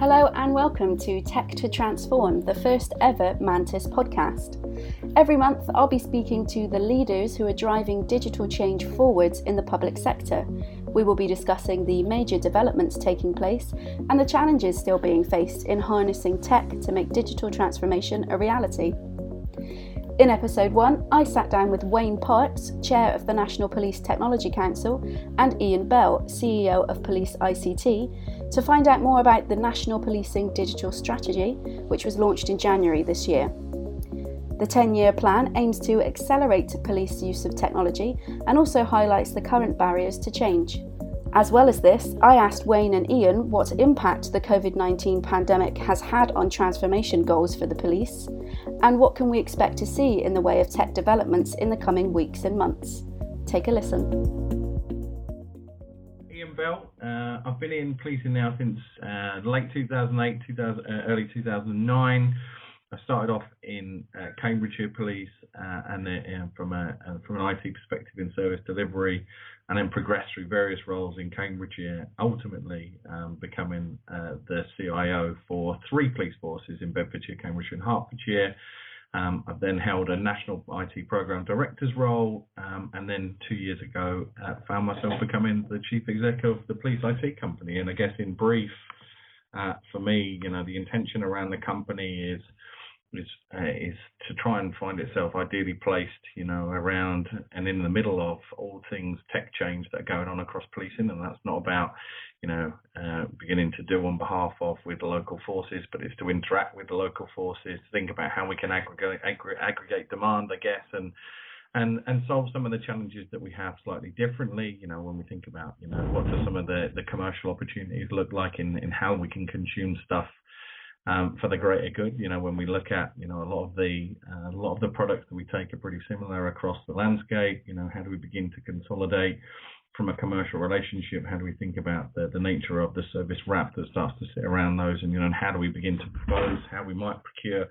Hello and welcome to Tech to Transform, the first ever Mantis podcast. Every month, I'll be speaking to the leaders who are driving digital change forwards in the public sector. We will be discussing the major developments taking place and the challenges still being faced in harnessing tech to make digital transformation a reality. In episode one, I sat down with Wayne Parkes, Chair of the National Police Technology Council, and Ian Bell, CEO of Police ICT, to find out more about the National Policing Digital Strategy, which was launched in January this year. The 10 year plan aims to accelerate police use of technology and also highlights the current barriers to change. As well as this, I asked Wayne and Ian what impact the COVID 19 pandemic has had on transformation goals for the police, and what can we expect to see in the way of tech developments in the coming weeks and months. Take a listen. Bell, uh, I've been in policing now since uh, late 2008, 2000, uh, early 2009. I started off in uh, Cambridgeshire Police uh, and uh, from a from an IT perspective in service delivery, and then progressed through various roles in Cambridgeshire, ultimately um, becoming the CIO for three police forces in Bedfordshire, Cambridgeshire, and Hertfordshire. Um, I've then held a national IT program director's role, um, and then two years ago uh, found myself becoming the chief executive of the police IT company. And I guess in brief, uh, for me, you know, the intention around the company is is uh, is to try and find itself ideally placed, you know, around and in the middle of all things tech change that are going on across policing, and that's not about, you know, uh, beginning to do on behalf of with the local forces, but it's to interact with the local forces, to think about how we can aggregate aggregate demand, I guess, and and and solve some of the challenges that we have slightly differently. You know, when we think about, you know, what do some of the the commercial opportunities look like in in how we can consume stuff um, for the greater good. You know, when we look at, you know, a lot of the uh, a lot of the products that we take are pretty similar across the landscape. You know, how do we begin to consolidate from a commercial relationship? How do we think about the, the nature of the service wrap that starts to sit around those? And, you know, and how do we begin to propose how we might procure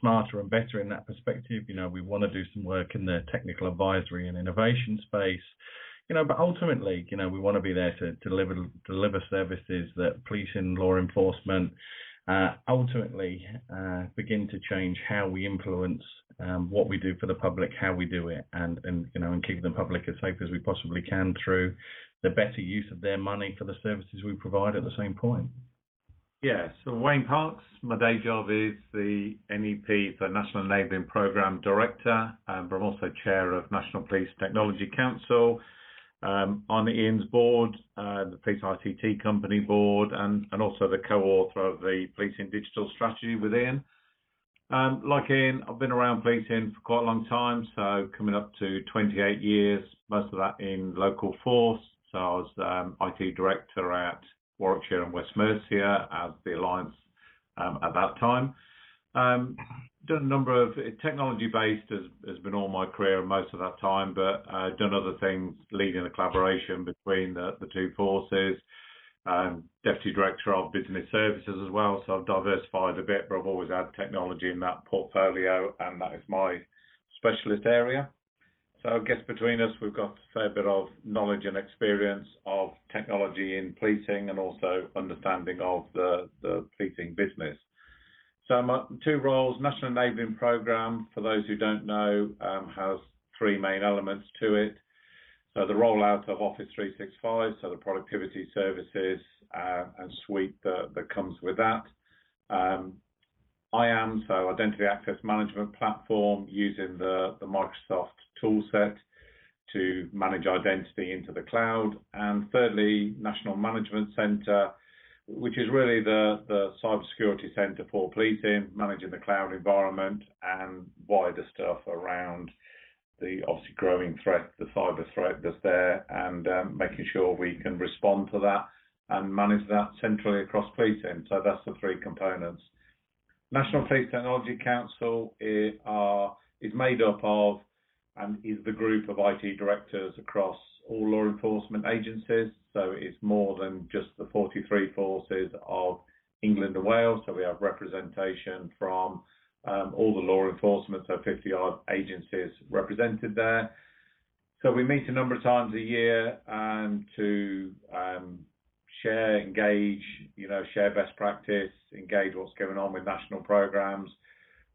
smarter and better in that perspective? You know, we want to do some work in the technical advisory and innovation space you know, but ultimately, you know, we want to be there to, to deliver deliver services that police and law enforcement, uh, ultimately uh, begin to change how we influence um, what we do for the public, how we do it, and, and you know, and keep the public as safe as we possibly can through the better use of their money for the services we provide at the same point. Yeah, so Wayne Parkes, my day job is the NEP for National Enabling Programme Director, um, but I'm also Chair of National Police Technology Council, um, on the Ian's board, uh, the Police ICT Company board, and, and also the co-author of the Policing Digital Strategy with Ian. Um, like Ian, I've been around policing for quite a long time, so coming up to 28 years, most of that in local force. So I was um, IT director at Warwickshire and West Mercia as the Alliance um, at that time. Um, done a number of technology based has, has been all my career and most of that time, but uh, done other things leading the collaboration between the, the two forces. Um, deputy director of business services as well, so I've diversified a bit, but I've always had technology in that portfolio, and that is my specialist area. So I guess between us, we've got a fair bit of knowledge and experience of technology in policing and also understanding of the, the policing business. So my two roles, National Enabling Programme, for those who don't know, um, has three main elements to it. So the rollout of Office 365, so the productivity services uh, and suite that, that comes with that. Um, IAM, so Identity Access Management Platform, using the, the Microsoft toolset to manage identity into the cloud. And thirdly, National Management Centre, which is really the, the cybersecurity centre for policing, managing the cloud environment and wider stuff around the obviously growing threat, the cyber threat that's there, and um, making sure we can respond to that and manage that centrally across policing. So that's the three components. National Police Technology Council is, are, is made up of and is the group of IT directors across all law enforcement agencies. So it's more than just the 43 forces of England and Wales. So we have representation from um, all the law enforcement, so 50 odd agencies represented there. So we meet a number of times a year um, to um, share, engage, you know, share best practice, engage what's going on with national programs,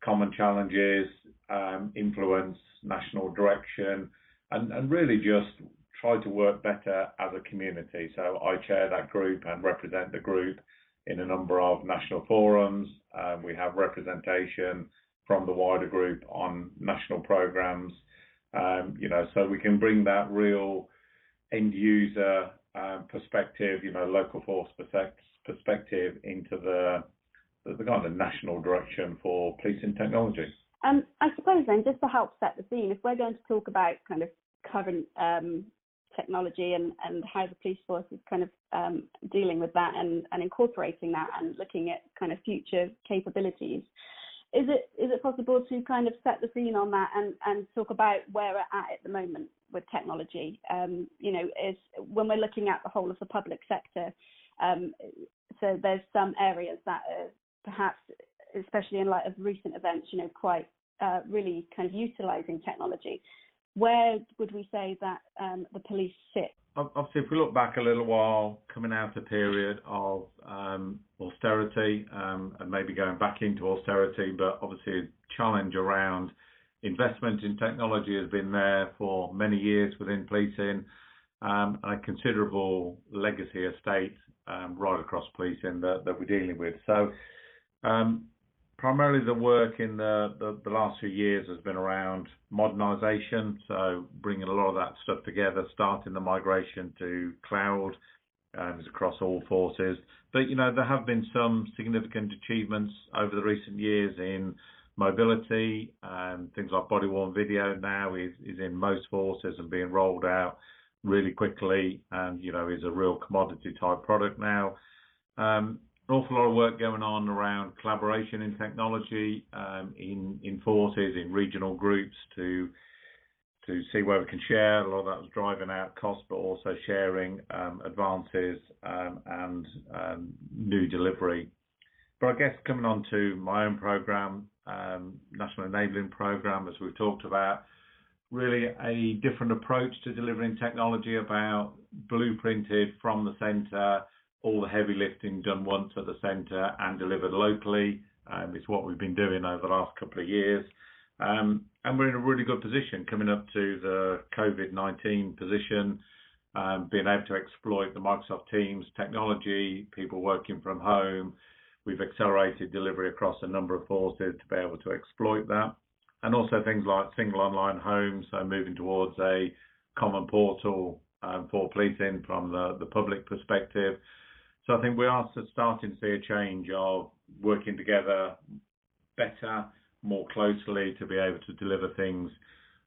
common challenges, um, influence national direction, and, and really just try to work better as a community. So I chair that group and represent the group in a number of national forums. Um, we have representation from the wider group on national programs. Um, you know, so we can bring that real end user um, perspective, you know, local force perspective into the, the, kind of national direction for policing technology. Um, I suppose then, just to help set the scene, if we're going to talk about kind of current um, technology and, and how the police force is kind of um, dealing with that and, and incorporating that and looking at kind of future capabilities, is it is it possible to kind of set the scene on that and, and talk about where we're at at the moment with technology? Um, you know, is when we're looking at the whole of the public sector, um, so there's some areas that are perhaps, especially in light of recent events, you know, quite uh, really kind of utilising technology. Where would we say that um, the police sit obviously, if we look back a little while, coming out of a period of um, austerity um, and maybe going back into austerity, but obviously a challenge around investment in technology has been there for many years within policing, um, and a considerable legacy estate um, right across policing that, that we're dealing with. So um, primarily the work in the, the, the, last few years has been around modernisation, so bringing a lot of that stuff together, starting the migration to cloud um, across all forces. But you know there have been some significant achievements over the recent years in mobility. Um, things like body worn video now is, is in most forces and being rolled out really quickly, and you know is a real commodity type product now. Um, an awful lot of work going on around collaboration in technology, um, in in forces, in regional groups to to see where we can share. A lot of that was driving out costs, but also sharing um, advances um, and um, new delivery. But I guess coming on to my own program, um, National Enabling Program, as we've talked about, really a different approach to delivering technology about blueprinted from the centre all the heavy lifting done once at the centre and delivered locally. Um, it's what we've been doing over the last couple of years. Um, and we're in a really good position coming up to the COVID-19 position, um, being able to exploit the Microsoft Teams technology, people working from home. We've accelerated delivery across a number of forces to be able to exploit that. And also things like single online home, so moving towards a common portal um, for policing from the, the public perspective. So I think we are starting to see a change of working together better, more closely to be able to deliver things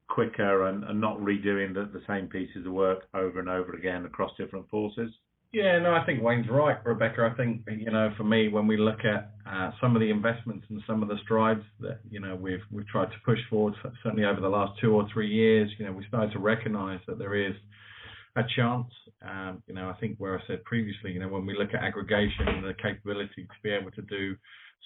quicker and, and not redoing the, the same pieces of work over and over again across different forces. Yeah, no, I think Wayne's right, Rebecca. I think you know, for me, when we look at uh, some of the investments and some of the strides that you know we've we've tried to push forward, certainly over the last two or three years, you know, we started to recognise that there is a chance. Um, you know, I think where I said previously, you know, when we look at aggregation and the capability to be able to do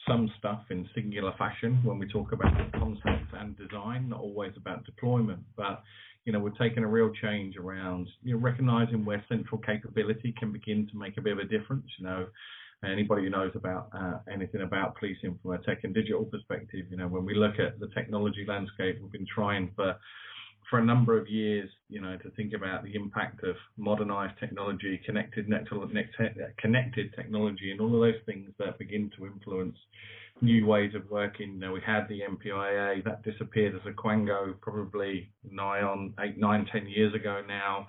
some stuff in singular fashion when we talk about concept and design, not always about deployment, but you know, we're taking a real change around, you know, recognizing where central capability can begin to make a bit of a difference. You know, anybody who knows about uh, anything about policing from a tech and digital perspective, you know, when we look at the technology landscape, we've been trying for for a number of years, you know, to think about the impact of modernized technology, connected connected technology, and all of those things that begin to influence new ways of working. Know, we had the NPIA that disappeared as a quango probably nigh on eight, nine, ten years ago now.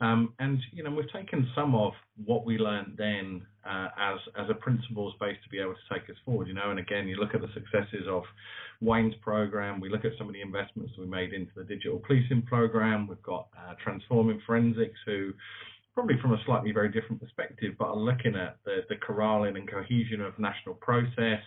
Um, and you know, we've taken some of what we learned then uh, as as a principles base to be able to take us forward. You know, and again, you look at the successes of Wayne's program. We look at some of the investments we made into the digital policing program. We've got uh, Transforming Forensics, who probably from a slightly very different perspective, but are looking at the, the corralling and cohesion of national process,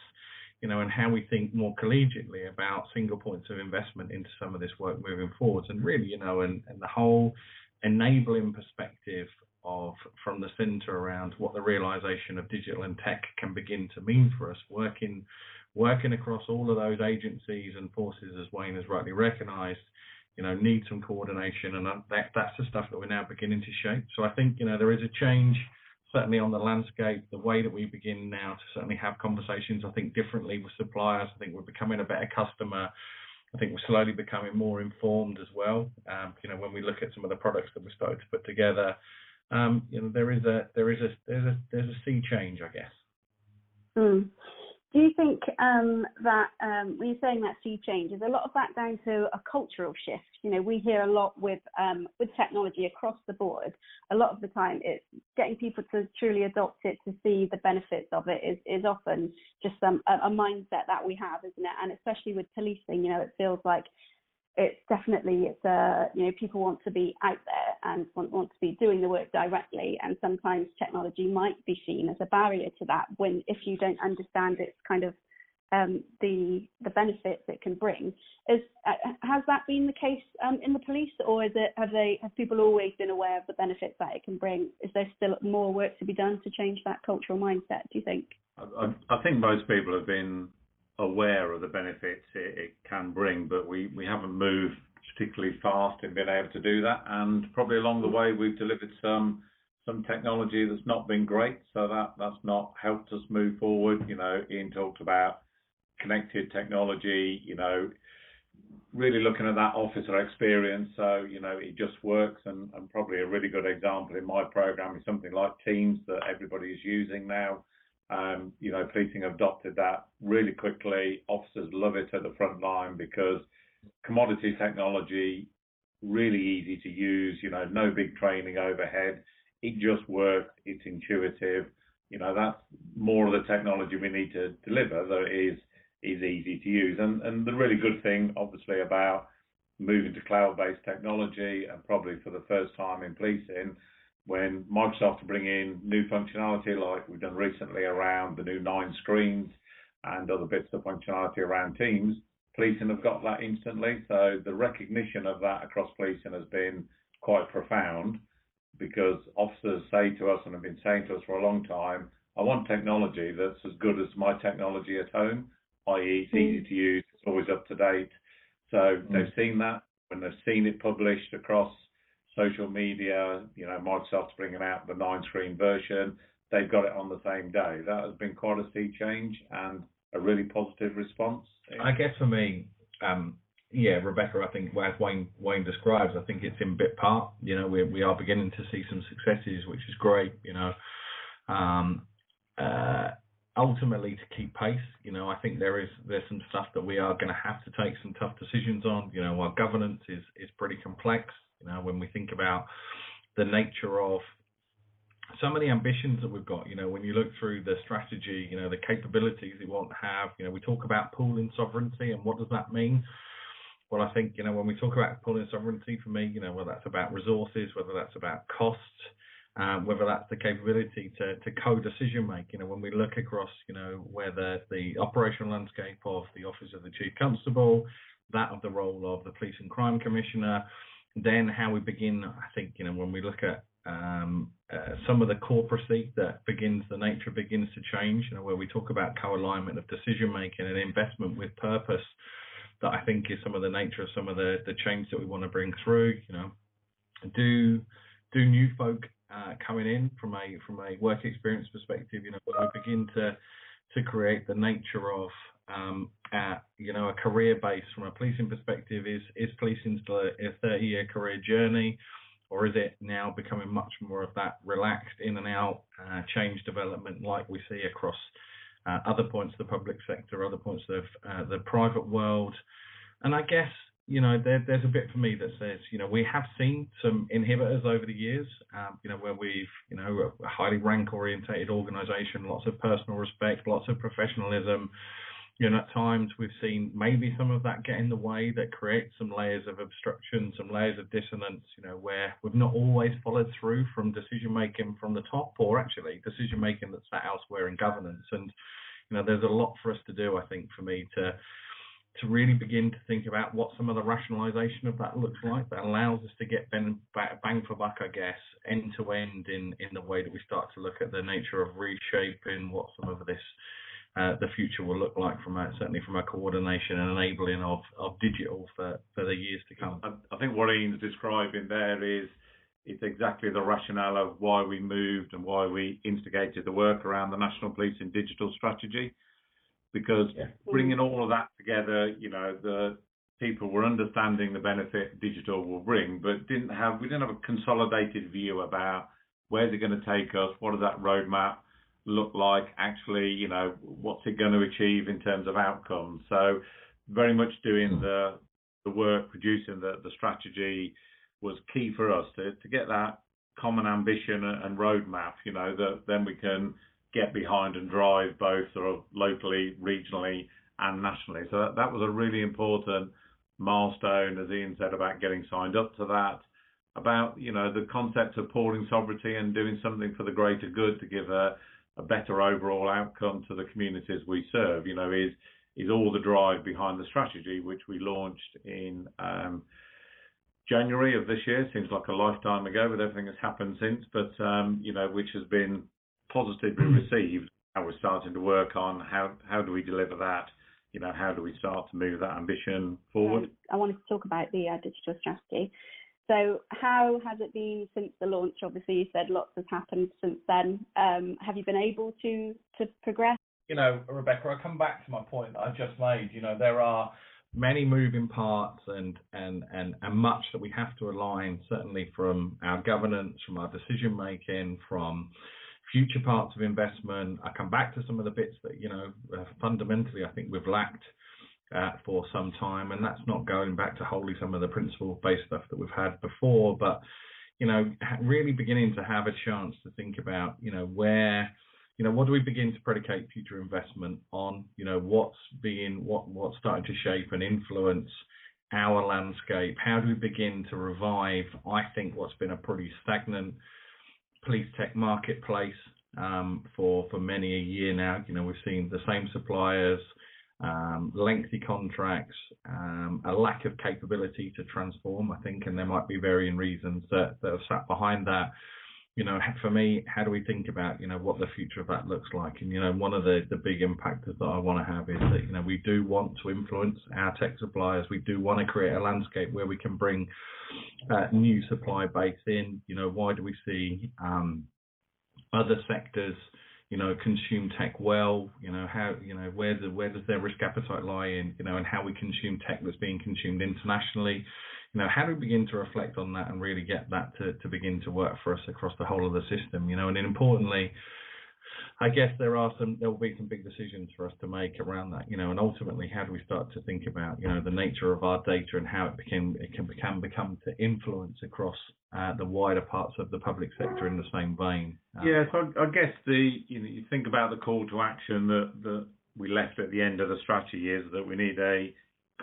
you know, and how we think more collegiately about single points of investment into some of this work moving forwards. And really, you know, and, and the whole enabling perspective of from the centre around what the realization of digital and tech can begin to mean for us, working working across all of those agencies and forces, as Wayne has rightly recognised, you know, need some coordination, and uh, that, that's the stuff that we're now beginning to shape. So I think you know there is a change certainly on the landscape, the way that we begin now to certainly have conversations, I think differently with suppliers. I think we're becoming a better customer. I think we're slowly becoming more informed as well. Um, you know, when we look at some of the products that we started to put together, um, you know, there is a there is a there's a there's a sea change, I guess. Mm. Do you think um, that um, when you're saying that sea change, is a lot of that down to a cultural shift? You know, we hear a lot with um, with technology across the board. A lot of the time, it's getting people to truly adopt it to see the benefits of it is is often just um, a, a mindset that we have, isn't it? And especially with policing, you know, it feels like it's definitely it's a you know people want to be out there and want, want to be doing the work directly and sometimes technology might be seen as a barrier to that when if you don't understand its kind of um, the the benefits it can bring. Is uh, has that been the case um, in the police or is it have they have people always been aware of the benefits that it can bring? Is there still more work to be done to change that cultural mindset do you think? I, I think most people have been aware of the benefits it, it can bring, but we, we haven't moved particularly fast in being able to do that. And probably along the way, we've delivered some some technology that's not been great, so that that's not helped us move forward. You know, Ian talked about connected technology. You know, really looking at that officer experience. So you know, it just works, and, and probably a really good example in my program is something like Teams that everybody is using now. Um, you know, policing adopted that really quickly. Officers love it at the front line because commodity technology, really easy to use, you know, no big training overhead. It just works. It's intuitive. You know, that's more of the technology we need to deliver that is is easy to use. And and the really good thing, obviously, about moving to cloud-based technology and probably for the first time in policing, when Microsoft bring in new functionality like we've done recently around the new nine screens and other bits of functionality around Teams, policing have got that instantly. So the recognition of that across policing has been quite profound because officers say to us and have been saying to us for a long time, I want technology that's as good as my technology at home, i.e. it's easy to use, it's always up to date. So mm. they've seen that when they've seen it published across social media, you know, Microsoft's bringing out the nine screen version. They've got it on the same day. That has been quite a sea change and a really positive response. I guess for me, um, yeah, Rebecca, I think as Wayne Wayne describes, I think it's in bit part. You know, we we are beginning to see some successes, which is great. You know, um, uh, ultimately to keep pace. You know, I think there is there's some stuff that we are going to have to take some tough decisions on. You know, our governance is is pretty complex. You know, when we think about the nature of some of the ambitions that we've got, you know, when you look through the strategy, you know, the capabilities we want to have, you know, we talk about pooling sovereignty and what does that mean? Well, I think, you know, when we talk about pooling sovereignty for me, you know, whether that's about resources, whether that's about costs, um, whether that's the capability to, to co-decision make, you know, when we look across, you know, whether the operational landscape of the Office of the Chief Constable, that of the role of the Police and Crime Commissioner, then how we begin, I think, you know, when we look at um, uh, some of the corporacy that begins, the nature begins to change, you know, where we talk about co-alignment of decision making and investment with purpose, that I think is some of the nature of some of the, the change that we want to bring through, you know, do do new folk uh, coming in from a from a work experience perspective, you know, when we begin to to create the nature of um, at, you know, a career base from a policing perspective? Is is policing still a 30 year career journey, or is it now becoming much more of that relaxed in and out uh, change development like we see across uh, other points of the public sector, other points of uh, the private world? And I guess you know there, there's a bit for me that says you know we have seen some inhibitors over the years, um, you know where we've you know a highly rank orientated organisation, lots of personal respect, lots of professionalism you know, at times we've seen maybe some of that get in the way that creates some layers of obstruction, some layers of dissonance, you know, where we've not always followed through from decision making from the top or actually decision making that's elsewhere in governance. And, you know, there's a lot for us to do, I think, for me to to really begin to think about what some of the rationalization of that looks like that allows us to get bang, bang for buck, I guess, end to end in, in the way that we start to look at the nature of reshaping what some of this uh, the future will look like from a, certainly from a coordination and enabling of, of digital for, for the years to come. I, I think what Ian's describing there is it's exactly the rationale of why we moved and why we instigated the work around the National Policing Digital Strategy. Because yeah. bringing all of that together, you know, the people were understanding the benefit digital will bring, but didn't have we didn't have a consolidated view about where's it going to take us, what is that roadmap look like, actually, you know, what's it going to achieve in terms of outcomes. So very much doing hmm. the the work, producing the, the strategy was key for us to, to get that common ambition and roadmap, you know, that then we can get behind and drive both sort of locally, regionally, and nationally. So that, that was a really important milestone, as Ian said, about getting signed up to that, about, you know, the concept of pooling sovereignty and doing something for the greater good to give a, a better overall outcome to the communities we serve, you know, is is all the drive behind the strategy, which we launched in um, January of this year. Seems like a lifetime ago with everything that's happened since, but um, you know, which has been positively received. And we're starting to work on how how do we deliver that. You know, how do we start to move that ambition forward? Um, I wanted to talk about the uh, digital strategy. So, how has it been since the launch? Obviously, you said lots has happened since then. Um, have you been able to to progress? You know, Rebecca, I come back to my point that I just made. You know, there are many moving parts and, and, and, and much that we have to align, certainly from our governance, from our decision making, from future parts of investment. I come back to some of the bits that, you know, uh, fundamentally I think we've lacked uh, for some time, and that's not going back to wholly some of the principle-based stuff that we've had before, but you know, really beginning to have a chance to think about, you know, where you know, what do we begin to predicate future investment on? You know, what's being what what's starting to shape and influence our landscape? How do we begin to revive? I think what's been a pretty stagnant police tech marketplace um, for for many a year now. You know, we've seen the same suppliers, um, lengthy contracts, um, a lack of capability to transform. I think, and there might be varying reasons that, that have sat behind that you know, for me, how do we think about, you know, what the future of that looks like? And, you know, one of the, the big impactors that I want to have is that, you know, we do want to influence our tech suppliers. We do want to create a landscape where we can bring uh, new supply base in. You know, why do we see um, other sectors, you know, consume tech well? You know, how, you know, where, the, where does their risk appetite lie in, you know, and how we consume tech that's being consumed internationally? you know, how do we begin to reflect on that and really get that to, to begin to work for us across the whole of the system, you know, and importantly, I guess there are some there will be some big decisions for us to make around that, you know, and ultimately how do we start to think about, you know, the nature of our data and how it became it can become to influence across uh, the wider parts of the public sector in the same vein. Um, yeah, so I, I guess the you know you think about the call to action that that we left at the end of the strategy is that we need a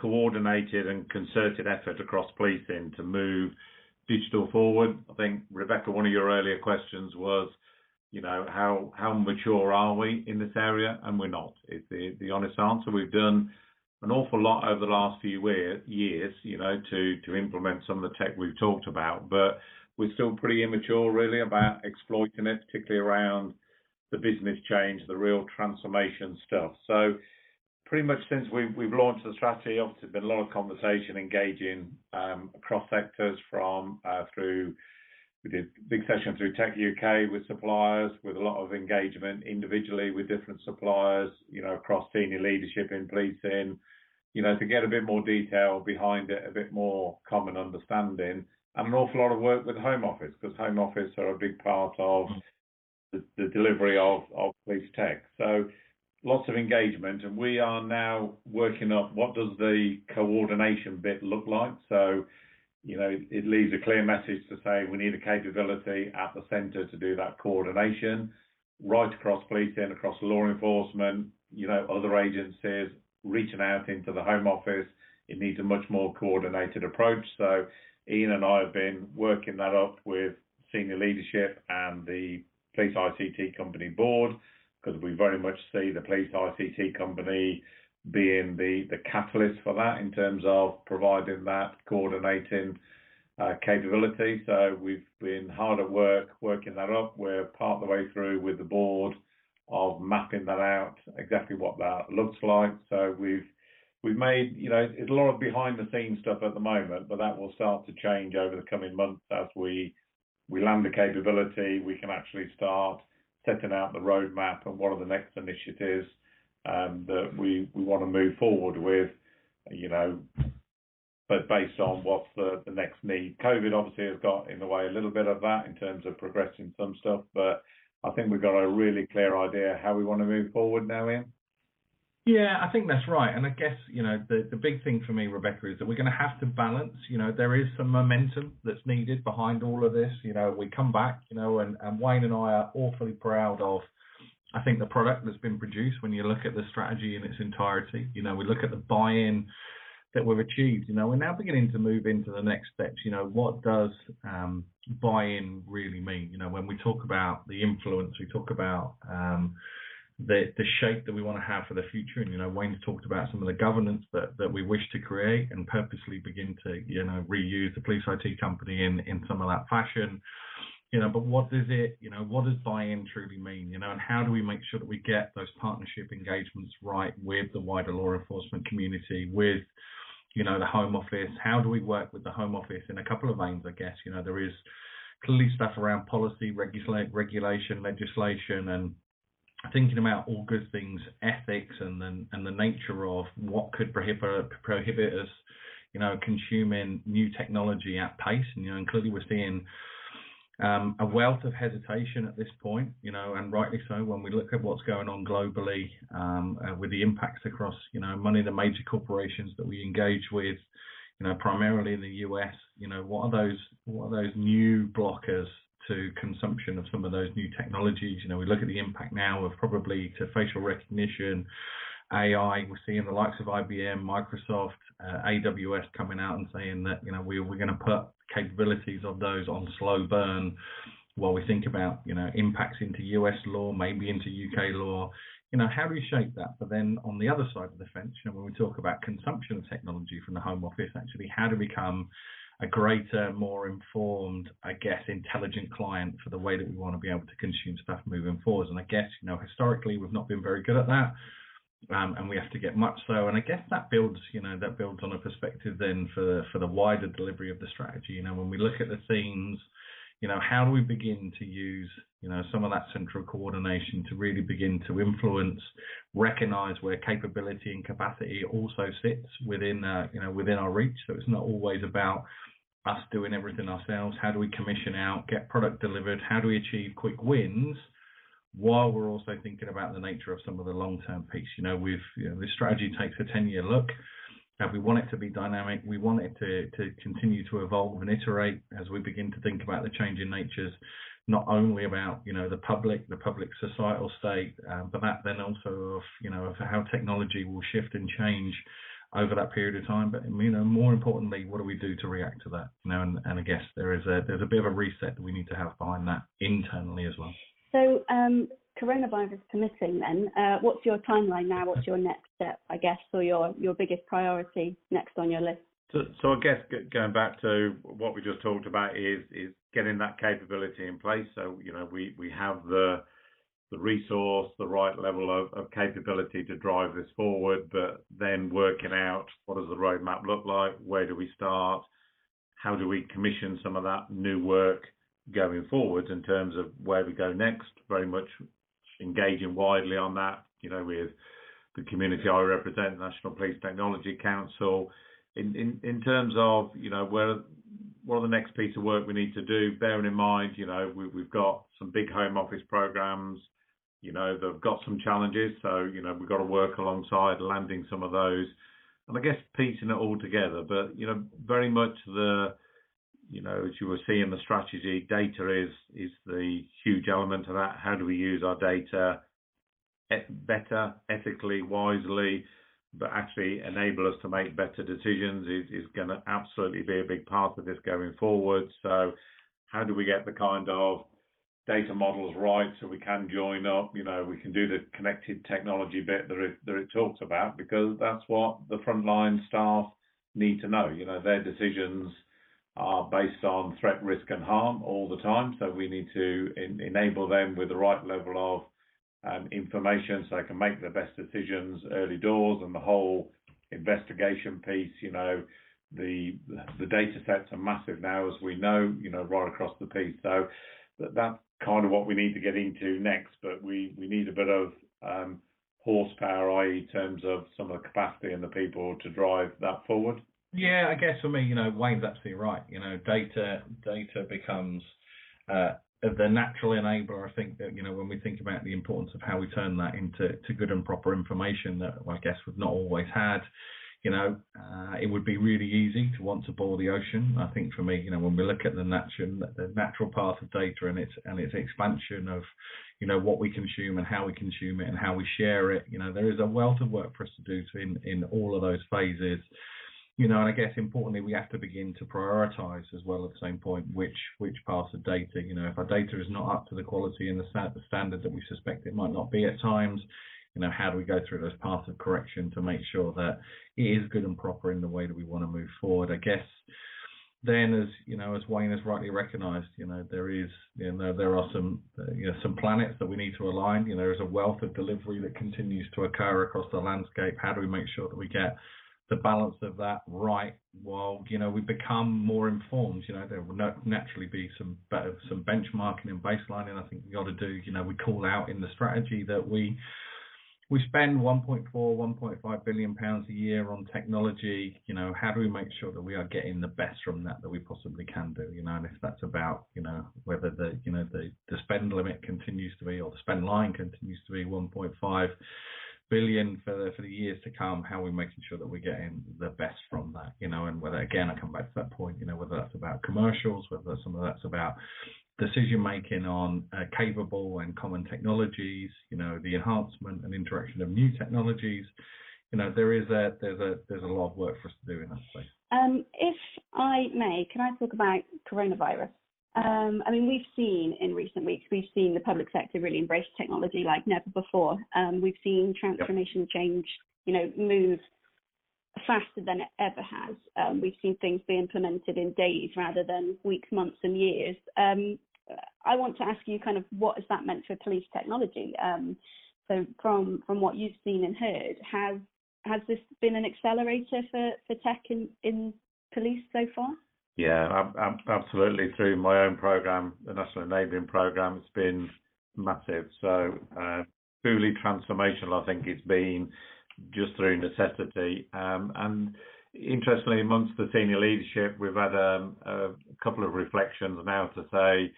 coordinated and concerted effort across policing to move digital forward. I think, Rebecca, one of your earlier questions was, you know, how how mature are we in this area? And we're not. Is the the honest answer. We've done an awful lot over the last few years, you know, to to implement some of the tech we've talked about, but we're still pretty immature really about exploiting it, particularly around the business change, the real transformation stuff. So pretty much since we've launched the strategy, obviously, there's been a lot of conversation engaging um, across sectors from uh, through we did a big session through Tech UK with suppliers, with a lot of engagement individually with different suppliers, you know, across senior leadership in policing, you know, to get a bit more detail behind it, a bit more common understanding, and an awful lot of work with Home Office, because Home Office are a big part of the, the delivery of, of police tech. So lots of engagement, and we are now working up what does the coordination bit look like. So, you know, it leaves a clear message to say we need a capability at the centre to do that coordination, right across policing, across law enforcement, you know, other agencies, reaching out into the Home Office. It needs a much more coordinated approach. So, Ian and I have been working that up with senior leadership and the Police ICT Company Board because we very much see the police ICT company being the, the catalyst for that in terms of providing that coordinating uh, capability. So we've been hard at work working that up. We're part of the way through with the board of mapping that out, exactly what that looks like. So we've we've made, you know, it's a lot of behind the scenes stuff at the moment, but that will start to change over the coming months as we we land the capability, we can actually start setting out the roadmap and what are the next initiatives Um, that we want to move forward with, you know, but based on what's the the next need. COVID obviously has got in the way a little bit of that in terms of progressing some stuff, but I think we've got a really clear idea how we want to move forward now, Ian. Yeah, I think that's right. And I guess, you know, the, the big thing for me, Rebecca, is that we're going to have to balance, you know, there is some momentum that's needed behind all of this. You know, we come back, you know, and, and Wayne and I are awfully proud of, I think, the product that's been produced when you look at the strategy in its entirety. You know, we look at the buy in that we've achieved. You know, we're now beginning to move into the next steps. You know, what does um, buy in really mean? You know, when we talk about the influence, we talk about, um, the the shape that we want to have for the future. And you know, Wayne's talked about some of the governance that that we wish to create and purposely begin to you know reuse the police IT company in in some of that fashion. You know, but what does it, you know, what does buy-in truly mean? You know, and how do we make sure that we get those partnership engagements right with the wider law enforcement community, with you know the Home Office? How do we work with the Home Office in a couple of veins? I guess you know there is clearly stuff around policy, regula- regulation, legislation, and thinking about all good things, ethics, and the and the nature of what could prohibit prohibit us, you know, consuming new technology at pace. And you know, and clearly we're seeing um, a wealth of hesitation at this point, you know, and rightly so when we look at what's going on globally um, uh, with the impacts across, you know, many of the major corporations that we engage with, you know, primarily in the US. You know, what are those what are those new blockers to consumption of some of those new technologies. You know, we look at the impact now of probably to facial recognition, AI. We're seeing the likes of IBM, Microsoft, uh, AWS coming out and saying that you know we, we're going to put capabilities of those on slow burn while we think about you know impacts into US law, maybe into UK law. You know, how do we shape that? But then on the other side of the fence, you know, when we talk about consumption of technology from the Home Office, actually, how do we become a greater, more informed, I guess, intelligent client for the way that we want to be able to consume stuff moving forwards. And I guess, you know, historically we've not been very good at that. Um, and we have to get much so. And I guess that builds, you know, that builds on a perspective then for for the wider delivery of the strategy. You know, when we look at the themes, you know, how do we begin to use, you know, some of that central coordination to really begin to influence, recognize where capability and capacity also sits within, uh, you know, within our reach. So it's not always about us doing everything ourselves. How do we commission out, get product delivered? How do we achieve quick wins? While we're also thinking about the nature of some of the long-term piece, you know, with you know, this strategy takes a 10-year look. Uh, we want it to be dynamic. We want it to, to continue to evolve and iterate as we begin to think about the changing natures, not only about you know the public, the public societal state, uh, but that then also of you know of how technology will shift and change over that period of time. But you know, more importantly, what do we do to react to that? You know, and, and I guess there is a there's a bit of a reset that we need to have behind that internally as well. So um, coronavirus permitting, then, uh, what's your timeline now? What's your next step, I guess, or your, your biggest priority next on your list? So, so I guess going back to what we just talked about is is getting that capability in place. So you know we we have the the resource, the right level of, of capability to drive this forward, but then working out what does the roadmap look like, where do we start, how do we commission some of that new work going forward in terms of where we go next. Very much engaging widely on that, you know, with the community I represent, National Police Technology Council. In, in, in terms of, you know, where what are the next piece of work we need to do, bearing in mind, you know, we, we've got some big home office programs, you know, they've got some challenges. So, you know, we've got to work alongside landing some of those and I guess piecing it all together. But, you know, very much the, you know, as you were seeing the strategy, data is is the huge element of that. How do we use our data eh, better, ethically, wisely, but actually enable us to make better decisions is, is going to absolutely be a big part of this going forward. So how do we get the kind of data models right so we can join up, you know, we can do the connected technology bit that it, that it talks about because that's what the frontline staff need to know. You know, their decisions are based on threat, risk, and harm all the time. So we need to in, enable them with the right level of um, information so they can make the best decisions early doors and the whole investigation piece. You know, the the data sets are massive now, as we know, you know, right across the piece. So that, that's kind of what we need to get into next, but we, we need a bit of um, horsepower, i.e., in terms of some of the capacity and the people to drive that forward. Yeah, I guess for me, you know, Wayne's absolutely right. You know, data data becomes uh, the natural enabler. I think that you know when we think about the importance of how we turn that into to good and proper information that I guess we've not always had you know, uh, it would be really easy to want to boil the ocean. I think for me, you know, when we look at the natural the natural path of data and its and its expansion of, you know, what we consume and how we consume it and how we share it, you know, there is a wealth of work for us to do to in in all of those phases. You know, and I guess importantly, we have to begin to prioritize as well at the same point which which parts of data. You know, if our data is not up to the quality and the standard that we suspect it might not be at times, you know, how do we go through those paths of correction to make sure that it is good and proper in the way that we want to move forward? I guess then, as you know, as Wayne has rightly recognised, you know, there is, you know, there are some, you know, some planets that we need to align. You know, there is a wealth of delivery that continues to occur across the landscape. How do we make sure that we get the balance of that right while you know we become more informed you know there will naturally be some better some benchmarking and baselining i think we got to do you know we call out in the strategy that we we spend 1.4, 1.5 billion pounds a year on technology. You know, how do we make sure that we are getting the best from that that we possibly can do? You know, and if that's about, you know, whether the, you know, the, the spend limit continues to be or the spend line continues to be 1.5 billion for the, for the years to come, how are we making sure that we're getting the best from that? You know, and whether again I come back to that point, you know, whether that's about commercials, whether some of that's about decision making on uh, capable and common technologies, you know, the enhancement and interaction of new technologies. You know, there is a there's a there's a lot of work for us to do in that space. Um, if I may, can I talk about coronavirus? Um, I mean, we've seen in recent weeks, we've seen the public sector really embrace technology like never before. Um, we've seen transformation yep. change, you know, move faster than it ever has. Um, we've seen things be implemented in days rather than weeks, months, and years. Um, I want to ask you kind of what has that meant for police technology? Um, so from from what you've seen and heard, has has this been an accelerator for, for tech in, in police so far? Yeah, absolutely. Through my own program, the National Enabling Program, it's been massive. So uh, truly transformational. I think it's been just through necessity. Um, and interestingly, amongst the senior leadership, we've had um, a couple of reflections now to say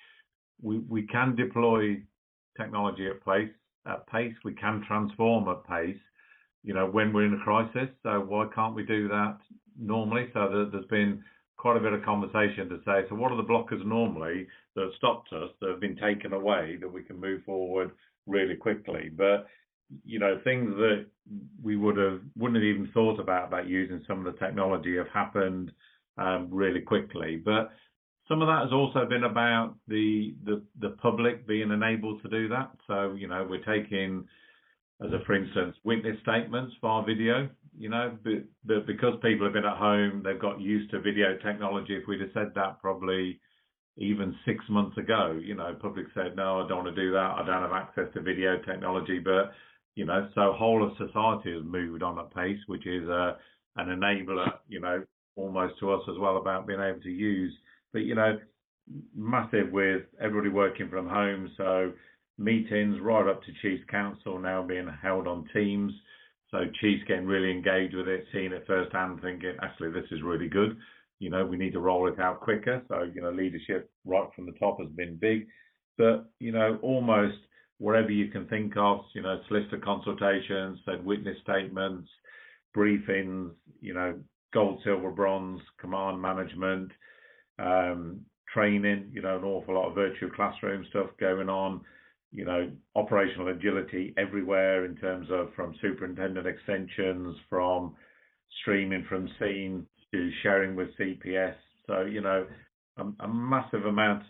we, we can deploy technology at pace, at pace. We can transform at pace, you know, when we're in a crisis. So why can't we do that normally? So there's been quite a bit of conversation to say, so what are the blockers normally that have stopped us, that have been taken away, that we can move forward really quickly? But you know, things that we would have wouldn't have even thought about about using some of the technology have happened um, really quickly. But some of that has also been about the, the the public being enabled to do that. So you know, we're taking as a for instance witness statements via video. You know, but, because people have been at home, they've got used to video technology. If we'd have said that probably even six months ago, you know, public said, no, I don't want to do that. I don't have access to video technology. But you know, so whole of society has moved on at pace, which is uh, an enabler, you know, almost to us as well about being able to use. But you know, massive with everybody working from home, so meetings right up to Chiefs Council now being held on Teams. So Chiefs getting really engaged with it, seeing it firsthand, thinking actually this is really good. You know, we need to roll it out quicker. So you know, leadership right from the top has been big, but you know, almost wherever you can think of, you know, solicitor consultations, said witness statements, briefings, you know, gold, silver, bronze, command management, um, training, you know, an awful lot of virtual classroom stuff going on, you know, operational agility everywhere in terms of from superintendent extensions, from streaming from scene to sharing with CPS. So, you know, a, a massive amount,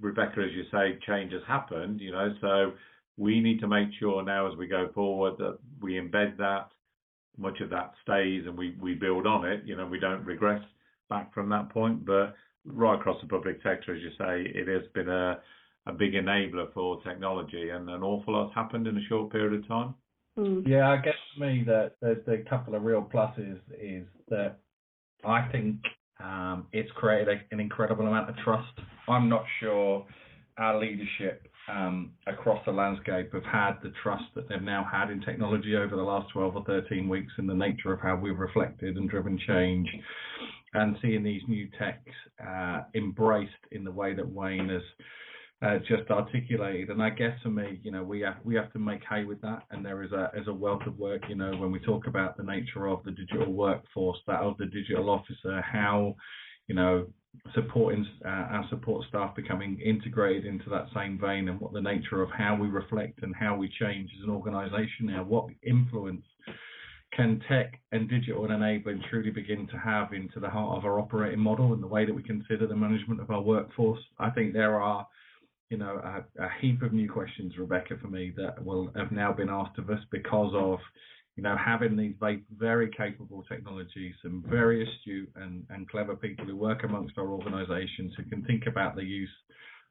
Rebecca, as you say, change has happened, you know, so we need to make sure now as we go forward that we embed that, much of that stays and we, we build on it. You know, we don't regress back from that point. But right across the public sector, as you say, it has been a, a big enabler for technology and an awful lot's happened in a short period of time. Mm. Yeah, I guess for me that there's a couple of real pluses is that I think um, it's created a, an incredible amount of trust. I'm not sure our leadership um, across the landscape have had the trust that they've now had in technology over the last 12 or 13 weeks in the nature of how we've reflected and driven change and seeing these new techs uh, embraced in the way that Wayne has uh, just articulated. And I guess for me, you know, we have we have to make hay with that. And there is a is a wealth of work, you know, when we talk about the nature of the digital workforce, that of the digital officer, how, you know, supporting uh, our support staff becoming integrated into that same vein and what the nature of how we reflect and how we change as an organisation now, what influence can tech and digital and enabling truly begin to have into the heart of our operating model and the way that we consider the management of our workforce? I think there are you know, a, a, heap of new questions, Rebecca, for me that will have now been asked of us because of, you know, having these very, capable technologies, some very astute and, and clever people who work amongst our organisations who can think about the use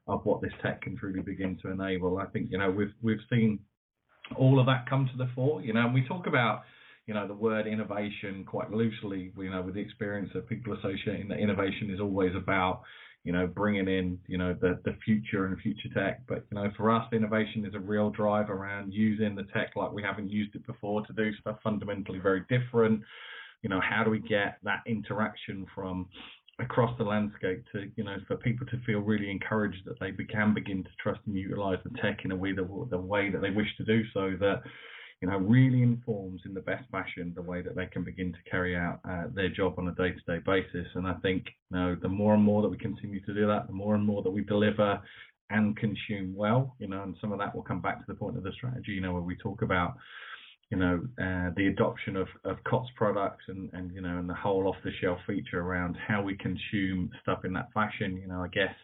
of what this tech can truly begin to enable. I think, you know, we've we've seen all of that come to the fore. You know, and we talk about you know the word innovation quite loosely you know with the experience of people associating that innovation is always about you know, bringing in, you know, the, the future and future tech. But, you know, for us, innovation is a real drive around using the tech like we haven't used it before to do stuff fundamentally very different. You know, how do we get that interaction from across the landscape to, you know, for people to feel really encouraged that they can begin to trust and utilize the tech in a way that the way that they wish to do so that you know, really informs in the best fashion the way that they can begin to carry out uh, their job on a day-to-day basis. And I think, you know, the more and more that we continue to do that, the more and more that we deliver and consume well, you know, and some of that will come back to the point of the strategy, you know, where we talk about, you know, uh, the adoption of, of COTS products and, and, you know, and the whole off-the-shelf feature around how we consume stuff in that fashion. You know, I guess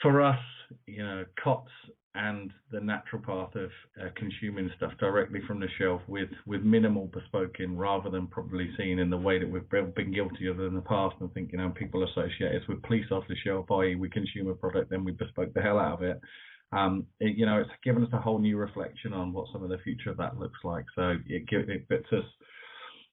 for us, you know, COTS and the natural path of uh, consuming stuff directly from the shelf with with minimal bespoking rather than probably seen in the way that we've been guilty of in the past and thinking know people associate us with police off the shelf i.e. we consume a product then we bespoke the hell out of it um, it, you know it's given us a whole new reflection on what some of the future of that looks like so it, it puts us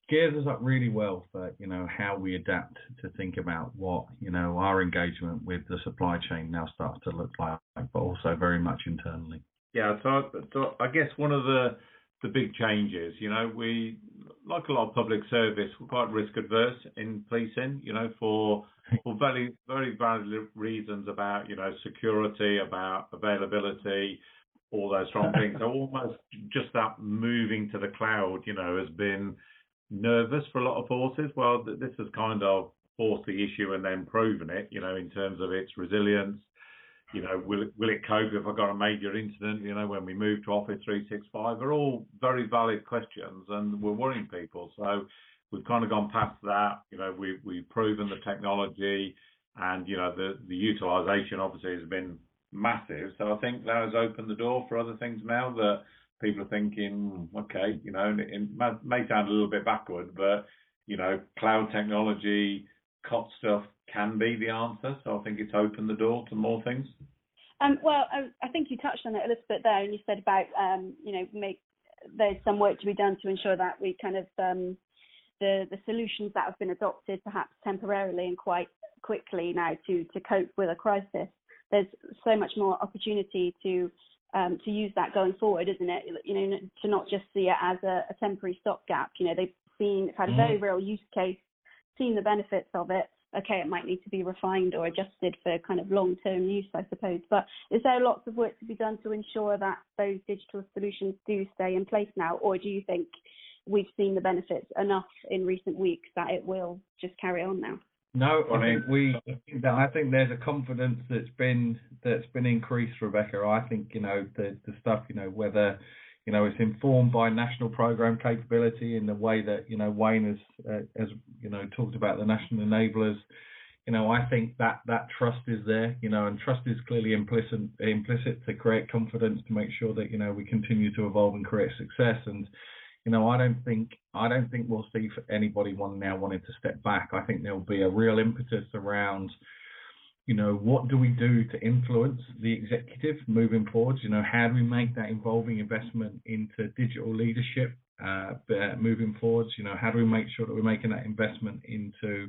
gears us up really well for you know how we adapt to think about what you know our engagement with the supply chain now starts to look like, but also very much internally. Yeah, so, so I guess one of the the big changes, you know, we like a lot of public service, we're quite risk adverse in policing, you know, for for very very valid reasons about you know security, about availability, all those strong things. So almost just that moving to the cloud, you know, has been nervous for a lot of forces. Well, this has kind of forced the issue and then proven it, you know, in terms of its resilience. You know, will it, will it cope if I got a major incident? You know, when we move to Office 365, they're all very valid questions, and we're worrying people. So we've kind of gone past that. You know, we we've proven the technology, and you know the the utilization obviously has been massive. So I think that has opened the door for other things now that people are thinking, okay, you know, it may sound a little bit backward, but you know, cloud technology, COT stuff can be the answer. So I think it's opened the door to more things. Um, well, I, I, think you touched on it a little bit there, and you said about, um, you know, make there's some work to be done to ensure that we kind of um, the the solutions that have been adopted, perhaps temporarily and quite quickly now to to cope with a crisis. There's so much more opportunity to um, to use that going forward, isn't it? You know, to not just see it as a, a temporary stopgap. You know, they've seen, it's had a very mm-hmm. real use case, seen the benefits of it. Okay, it might need to be refined or adjusted for kind of long-term use, I suppose. But is there lots of work to be done to ensure that those digital solutions do stay in place now, or do you think we've seen the benefits enough in recent weeks that it will just carry on now? No, I think we. I think there's a confidence that's been that's been increased, Rebecca. I think you know the the stuff you know whether you know it's informed by national program capability in the way that you know Wayne has uh, has you know talked about the national enablers. You know, I think that that trust is there. You know, and trust is clearly implicit implicit to create confidence to make sure that you know we continue to evolve and create success and you know, I don't think I don't think we'll see anybody one now wanting to step back. I think there'll be a real impetus around, you know, what do we do to influence the executive moving forward? You know, how do we make that involving investment into digital leadership uh, moving forwards? You know, how do we make sure that we're making that investment into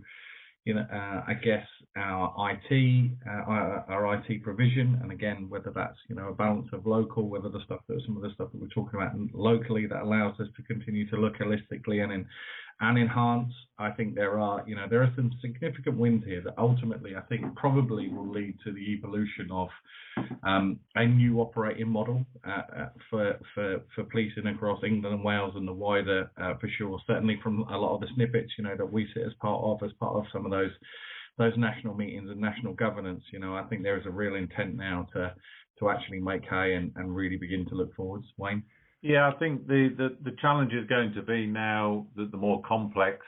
you know, uh, I guess our IT, uh, our, our, IT provision, and again, whether that's you know a balance of local, whether the stuff that some of the stuff that we're talking about locally that allows us to continue to look holistically and in and enhance. I think there are, you know, there are some significant wins here that ultimately I think probably will lead to the evolution of um, a new operating model uh, uh, for, for for policing across England and Wales and the wider, uh, for sure. Certainly from a lot of the snippets, you know, that we sit as part of, as part of some of those those national meetings and national governance. You know, I think there is a real intent now to to actually make hay and, and really begin to look forwards. Wayne. Yeah, I think the, the, the challenge is going to be now the, the more complex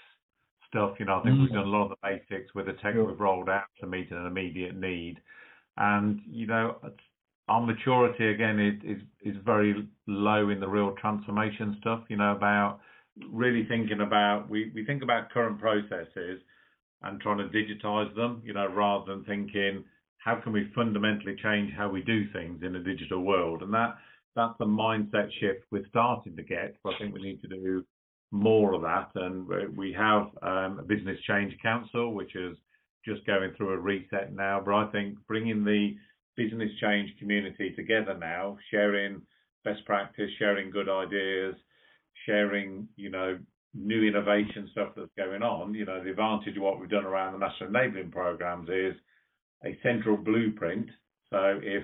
stuff. You know, I think mm. we've done a lot of the basics with the tech sure. we've rolled out to meet an immediate need, and you know, our maturity again is, is is very low in the real transformation stuff. You know, about really thinking about we we think about current processes and trying to digitize them. You know, rather than thinking how can we fundamentally change how we do things in a digital world, and that that's a mindset shift we're starting to get. But I think we need to do more of that. And we have um, a business change council, which is just going through a reset now. But I think bringing the business change community together now, sharing best practice, sharing good ideas, sharing, you know, new innovation stuff that's going on. You know, the advantage of what we've done around the national enabling programs is a central blueprint. So if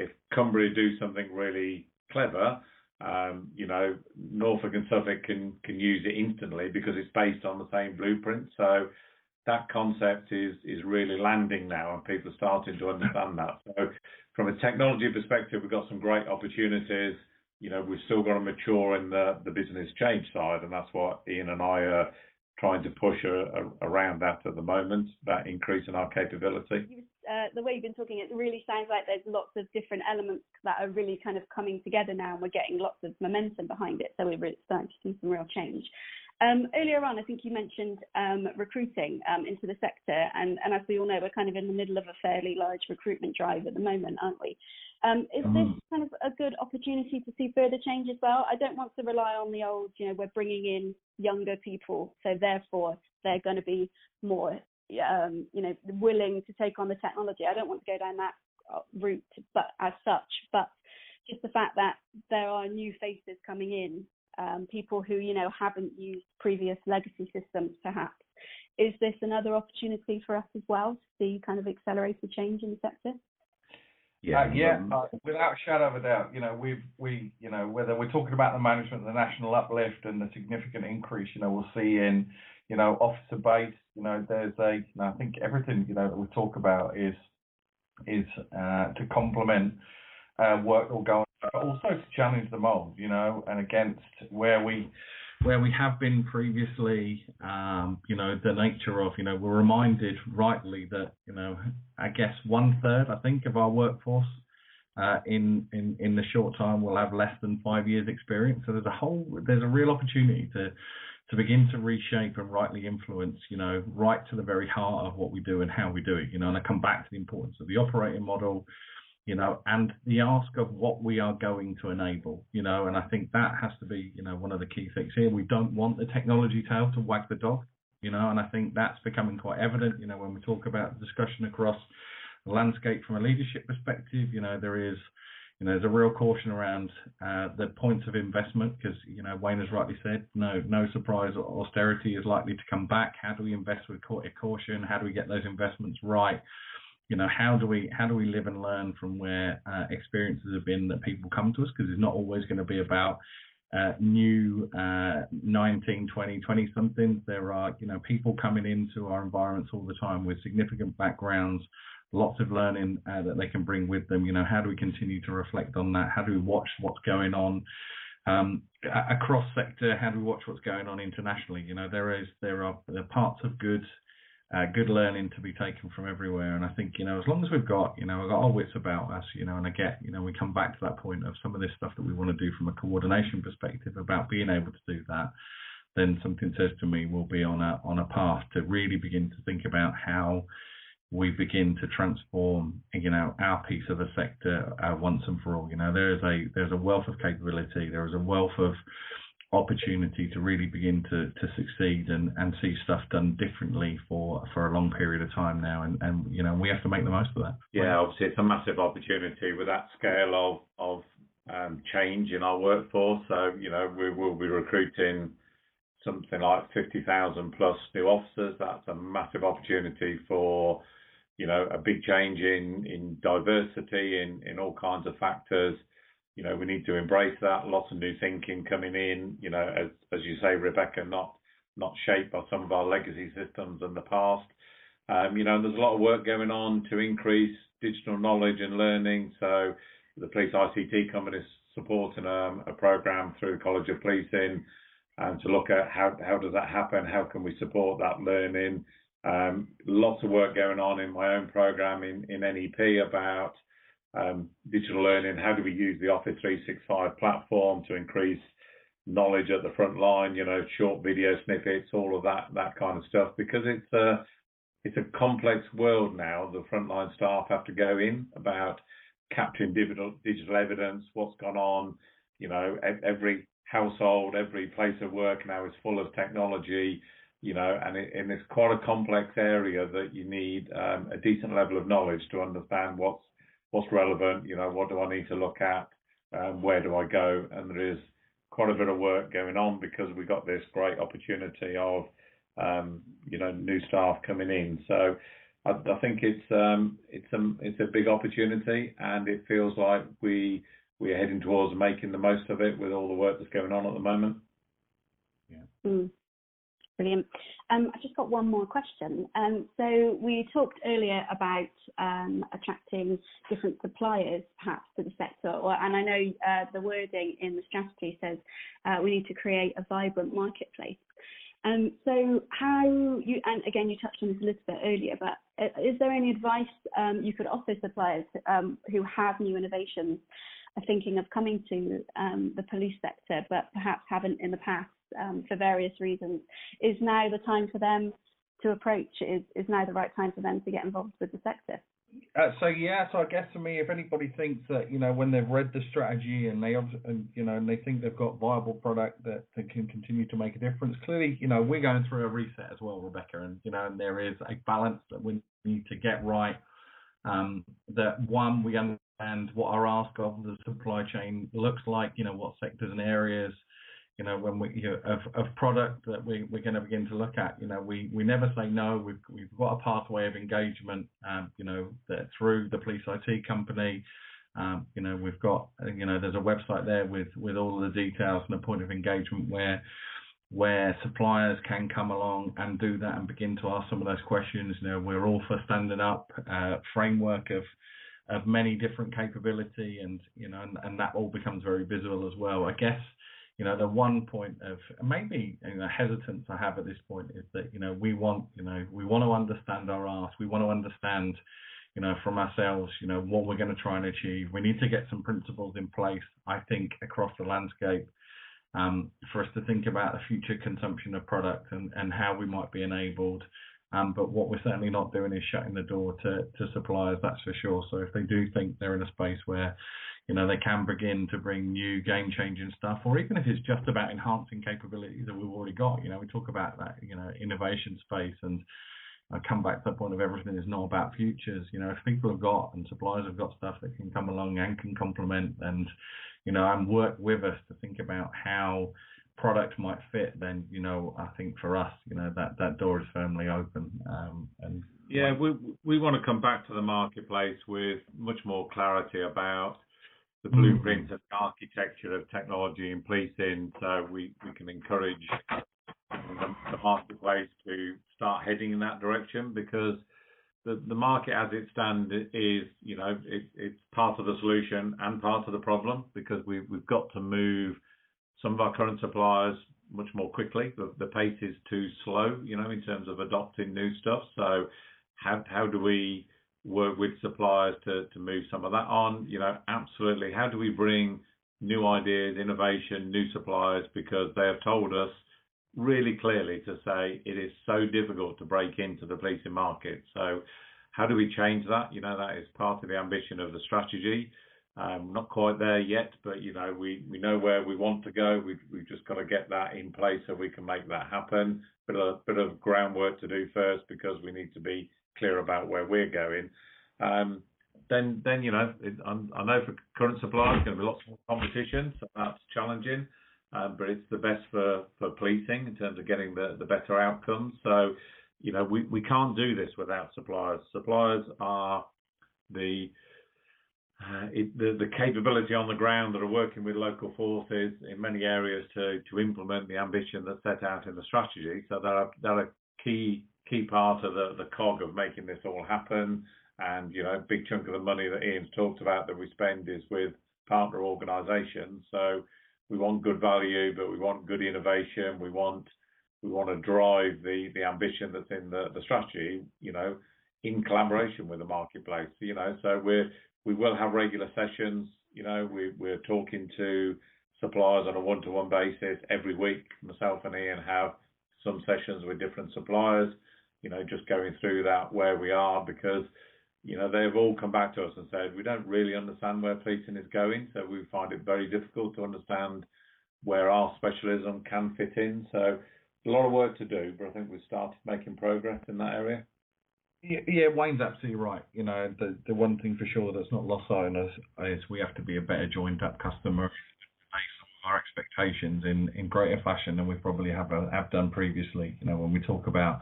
if Cumbria do something really clever, um, you know, Norfolk and Suffolk can can use it instantly because it's based on the same blueprint. So that concept is is really landing now, and people are starting to understand that. So from a technology perspective, we've got some great opportunities. You know, we've still got to mature in the the business change side, and that's what Ian and I are trying to push a, a, around that at the moment, that increase in our capability. Uh, the way you've been talking, it really sounds like there's lots of different elements that are really kind of coming together now, and we're getting lots of momentum behind it. So we're really starting to see some real change. Um, earlier on, I think you mentioned um, recruiting um, into the sector, and, and, as we all know, we're kind of in the middle of a fairly large recruitment drive at the moment, aren't we? Um, is this mm. kind of a good opportunity to see further change as well? I don't want to rely on the old, you know, we're bringing in younger people, so therefore they're going to be more, um, you know, willing to take on the technology. I don't want to go down that uh, route, but as such, but just the fact that there are new faces coming in um, people who you know haven't used previous legacy systems perhaps is this another opportunity for us as well to see kind of accelerated change in the sector yeah, uh, yeah, uh, without a shadow of a doubt. You know, we've we, you know, whether we're talking about the management, the national uplift, and the significant increase, you know, we'll see in, you know, officer base. You know, there's a, you know, I think everything, you know, that we talk about is is uh, to complement uh, work will go on but also to challenge the mold, you know, and against where we where we have been previously, um, you know, the nature of, you know, we're reminded rightly that, you know, I guess one third, I think, of our workforce uh, in in in the short time will have less than five years experience. So there's a whole there's a real opportunity to to begin to reshape and rightly influence, you know, right to the very heart of what we do and how we do it, you know, and I come back to the importance of the operating model, you know, and the ask of what we are going to enable, you know, and I think that has to be, you know, one of the key things here. We don't want the technology tail to wag the dog, you know, and I think that's becoming quite evident, you know, when we talk about discussion across the landscape from a leadership perspective, you know, there is, you know, there's a real caution around uh, the points of investment because, you know, Wayne has rightly said, no, no surprise, austerity is likely to come back. How do we invest with caution? How do we get those investments right? you know how do we how do we live and learn from where uh, experiences have been that people come to us because it's not always going to be about uh, new uh, 19 20 20 somethings there are you know people coming into our environments all the time with significant backgrounds lots of learning uh, that they can bring with them. You know how do we continue to reflect on that? How do we watch what's going on um, across sector? How do we watch what's going on internationally? You know there is there are, parts of good uh, good learning to be taken from everywhere. And I think, you know, as long as we've got, you know, we've got our wits about us, you know, and I get, you know, we come back to that point of some of this stuff that we want to do from a coordination perspective about being able to do that, then something says to me we'll be on a on a path to really begin to think about how we begin to transform, you know, our piece of the sector uh, once and for all. You know, there is a there's a wealth of capability, there is a wealth of opportunity to really begin to, to succeed and, and see stuff done differently for, for a long period of time now. And, and, you know, we have to make the most of that. Yeah, obviously it's a massive opportunity with that scale of, of um, change in our workforce. So, you know, we will be recruiting something like 50,000 plus new officers. That's a massive opportunity for, you know, a big change in, in diversity in, in all kinds of factors you know, we need to embrace that. Lots of new thinking coming in, you know, as as you say, Rebecca, not not shaped by some of our legacy systems in the past. Um, you know, there's a lot of work going on to increase digital knowledge and learning. So the Police ICT Company is supporting um, a program through the College of Policing and to look at how how does that happen? How can we support that learning? Um, lots of work going on in my own program in, in NEP about um, digital learning, how do we use the Office 365 platform to increase knowledge at the front line, you know, short video snippets, all of that that kind of stuff, because it's a it's a complex world now. The frontline staff have to go in about capturing digital digital evidence, what's gone on, you know, every household, every place of work now is full of technology, you know, and, it, and it's quite a complex area that you need um, a decent level of knowledge to understand what's what's relevant, you know, what do I need to look at, um, where do I go? And there is quite a bit of work going on because we got this great opportunity of, um, you know, new staff coming in. So I, I think it's um, it's a it's a big opportunity, and it feels like we we are heading towards making the most of it with all the work that's going on at the moment. Yeah. Mm. Brilliant. Um, I've just got one more question. Um, so we talked earlier about um, attracting different suppliers, perhaps, to the sector, or, and I know uh, the wording in the strategy says uh, we need to create a vibrant marketplace. Um, so how you, and again, you touched on this a little bit earlier, but uh, is there any advice um, you could offer suppliers um, who have new innovations, are thinking of coming to um, the police sector, but perhaps haven't in the past? Um, for various reasons. Is now the time for them to approach? Is is now the right time for them to get involved with the sector? Uh, so yeah, so I guess to me, if anybody thinks that you know when they've read the strategy and they and you know and they think they've got viable product that, that can continue to make a difference, clearly you know we're going through a reset as well, Rebecca, and you know and there is a balance that we need to get right. Um, that one we understand what our ask of the supply chain looks like, you know what sectors and areas you know, when we you know, of, of product that we, we're going to begin to look at. You know, we, we never say no. We've we've got a pathway of engagement. Um, you know, that through the police IT company. Um, you know, we've got you know, there's a website there with with all the details and a point of engagement where where suppliers can come along and do that and begin to ask some of those questions. You know, we're all for standing up uh, framework of of many different capability and you know and, and that all becomes very visible as well. I guess you know, the one point of maybe you know, hesitance I have at this point is that, you know, we want, you know, we want to understand our art. We want to understand, you know, from ourselves, you know, what we're going to try and achieve. We need to get some principles in place, I think, across the landscape um, for us to think about the future consumption of product and, and how we might be enabled. Um, but what we're certainly not doing is shutting the door to, to suppliers, that's for sure. So if they do think they're in a space where you know, they can begin to bring new game changing stuff, or even if it's just about enhancing capabilities that we've already got. You know, we talk about that, you know, innovation space and I come back to the point of everything is not about futures. You know, if people have got and suppliers have got stuff that can come along and can complement and, you know, and work with us to think about how product might fit, then, you know, I think for us, you know, that, that door is firmly open. Um, and yeah, we, we want to come back to the marketplace with much more clarity about the blueprint mm. and architecture of technology in policing, so we, we can encourage the, the marketplace to start heading in that direction because the, the market as it stands is, you know, it, it's part of the solution and part of the problem because we, we've got to move some of our current suppliers much more quickly. The, the pace is too slow, you know, in terms of adopting new stuff. So how, how do we work with suppliers to, to move some of that on. You know, absolutely. How do we bring new ideas, innovation, new suppliers? Because they have told us really clearly to say it is so difficult to break into the policing market. So how do we change that? You know, that is part of the ambition of the strategy. Um, not quite there yet, but you know, we, we know where we want to go. We've, we've just got to get that in place so we can make that happen. Bit of bit of groundwork to do first because we need to be clear about where we're going. Um, then then you know, it, I know for current suppliers, going to be lots more competition, so that's challenging. Um, but it's the best for, for policing in terms of getting the, the better outcomes. So, you know, we, we can't do this without suppliers. Suppliers are the uh, it, the, the capability on the ground that are working with local forces in many areas to, to implement the ambition that's set out in the strategy. So they're a, they're a key key part of the, the cog of making this all happen. And you know, a big chunk of the money that Ian's talked about that we spend is with partner organisations. So we want good value, but we want good innovation. We want we want to drive the the ambition that's in the the strategy. You know, in collaboration with the marketplace. You know, so we're we will have regular sessions. You know, we, we're talking to suppliers on a one-to-one basis every week. Myself and Ian have some sessions with different suppliers, you know, just going through that where we are because, you know, they've all come back to us and said, we don't really understand where policing is going. So we find it very difficult to understand where our specialism can fit in. So a lot of work to do, but I think we've started making progress in that area. Yeah, yeah, Wayne's absolutely right. You know, the the one thing for sure that's not lost on us is we have to be a better joined up customer, our expectations in in greater fashion than we probably have uh, have done previously. You know, when we talk about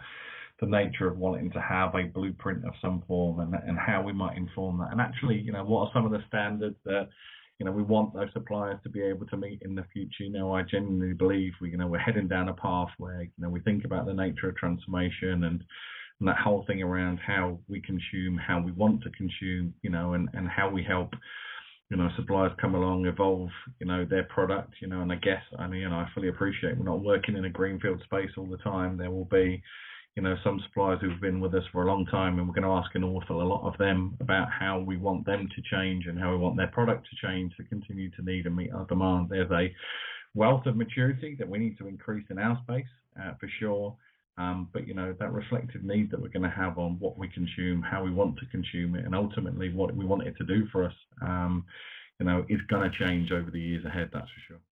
the nature of wanting to have a blueprint of some form and and how we might inform that, and actually, you know, what are some of the standards that you know we want those suppliers to be able to meet in the future. You know, I genuinely believe we you know we're heading down a path where you know we think about the nature of transformation and and that whole thing around how we consume, how we want to consume, you know, and, and how we help, you know, suppliers come along, evolve, you know, their product, you know, and I guess, I mean, you know, I fully appreciate we're not working in a greenfield space all the time. There will be, you know, some suppliers who've been with us for a long time, and we're going to ask an awful lot of them about how we want them to change and how we want their product to change to continue to need and meet our demand. There's a wealth of maturity that we need to increase in our space uh, for sure. Um, but you know that reflective need that we're going to have on what we consume, how we want to consume it, and ultimately what we want it to do for us, um, you know, is going to change over the years ahead. That's for sure.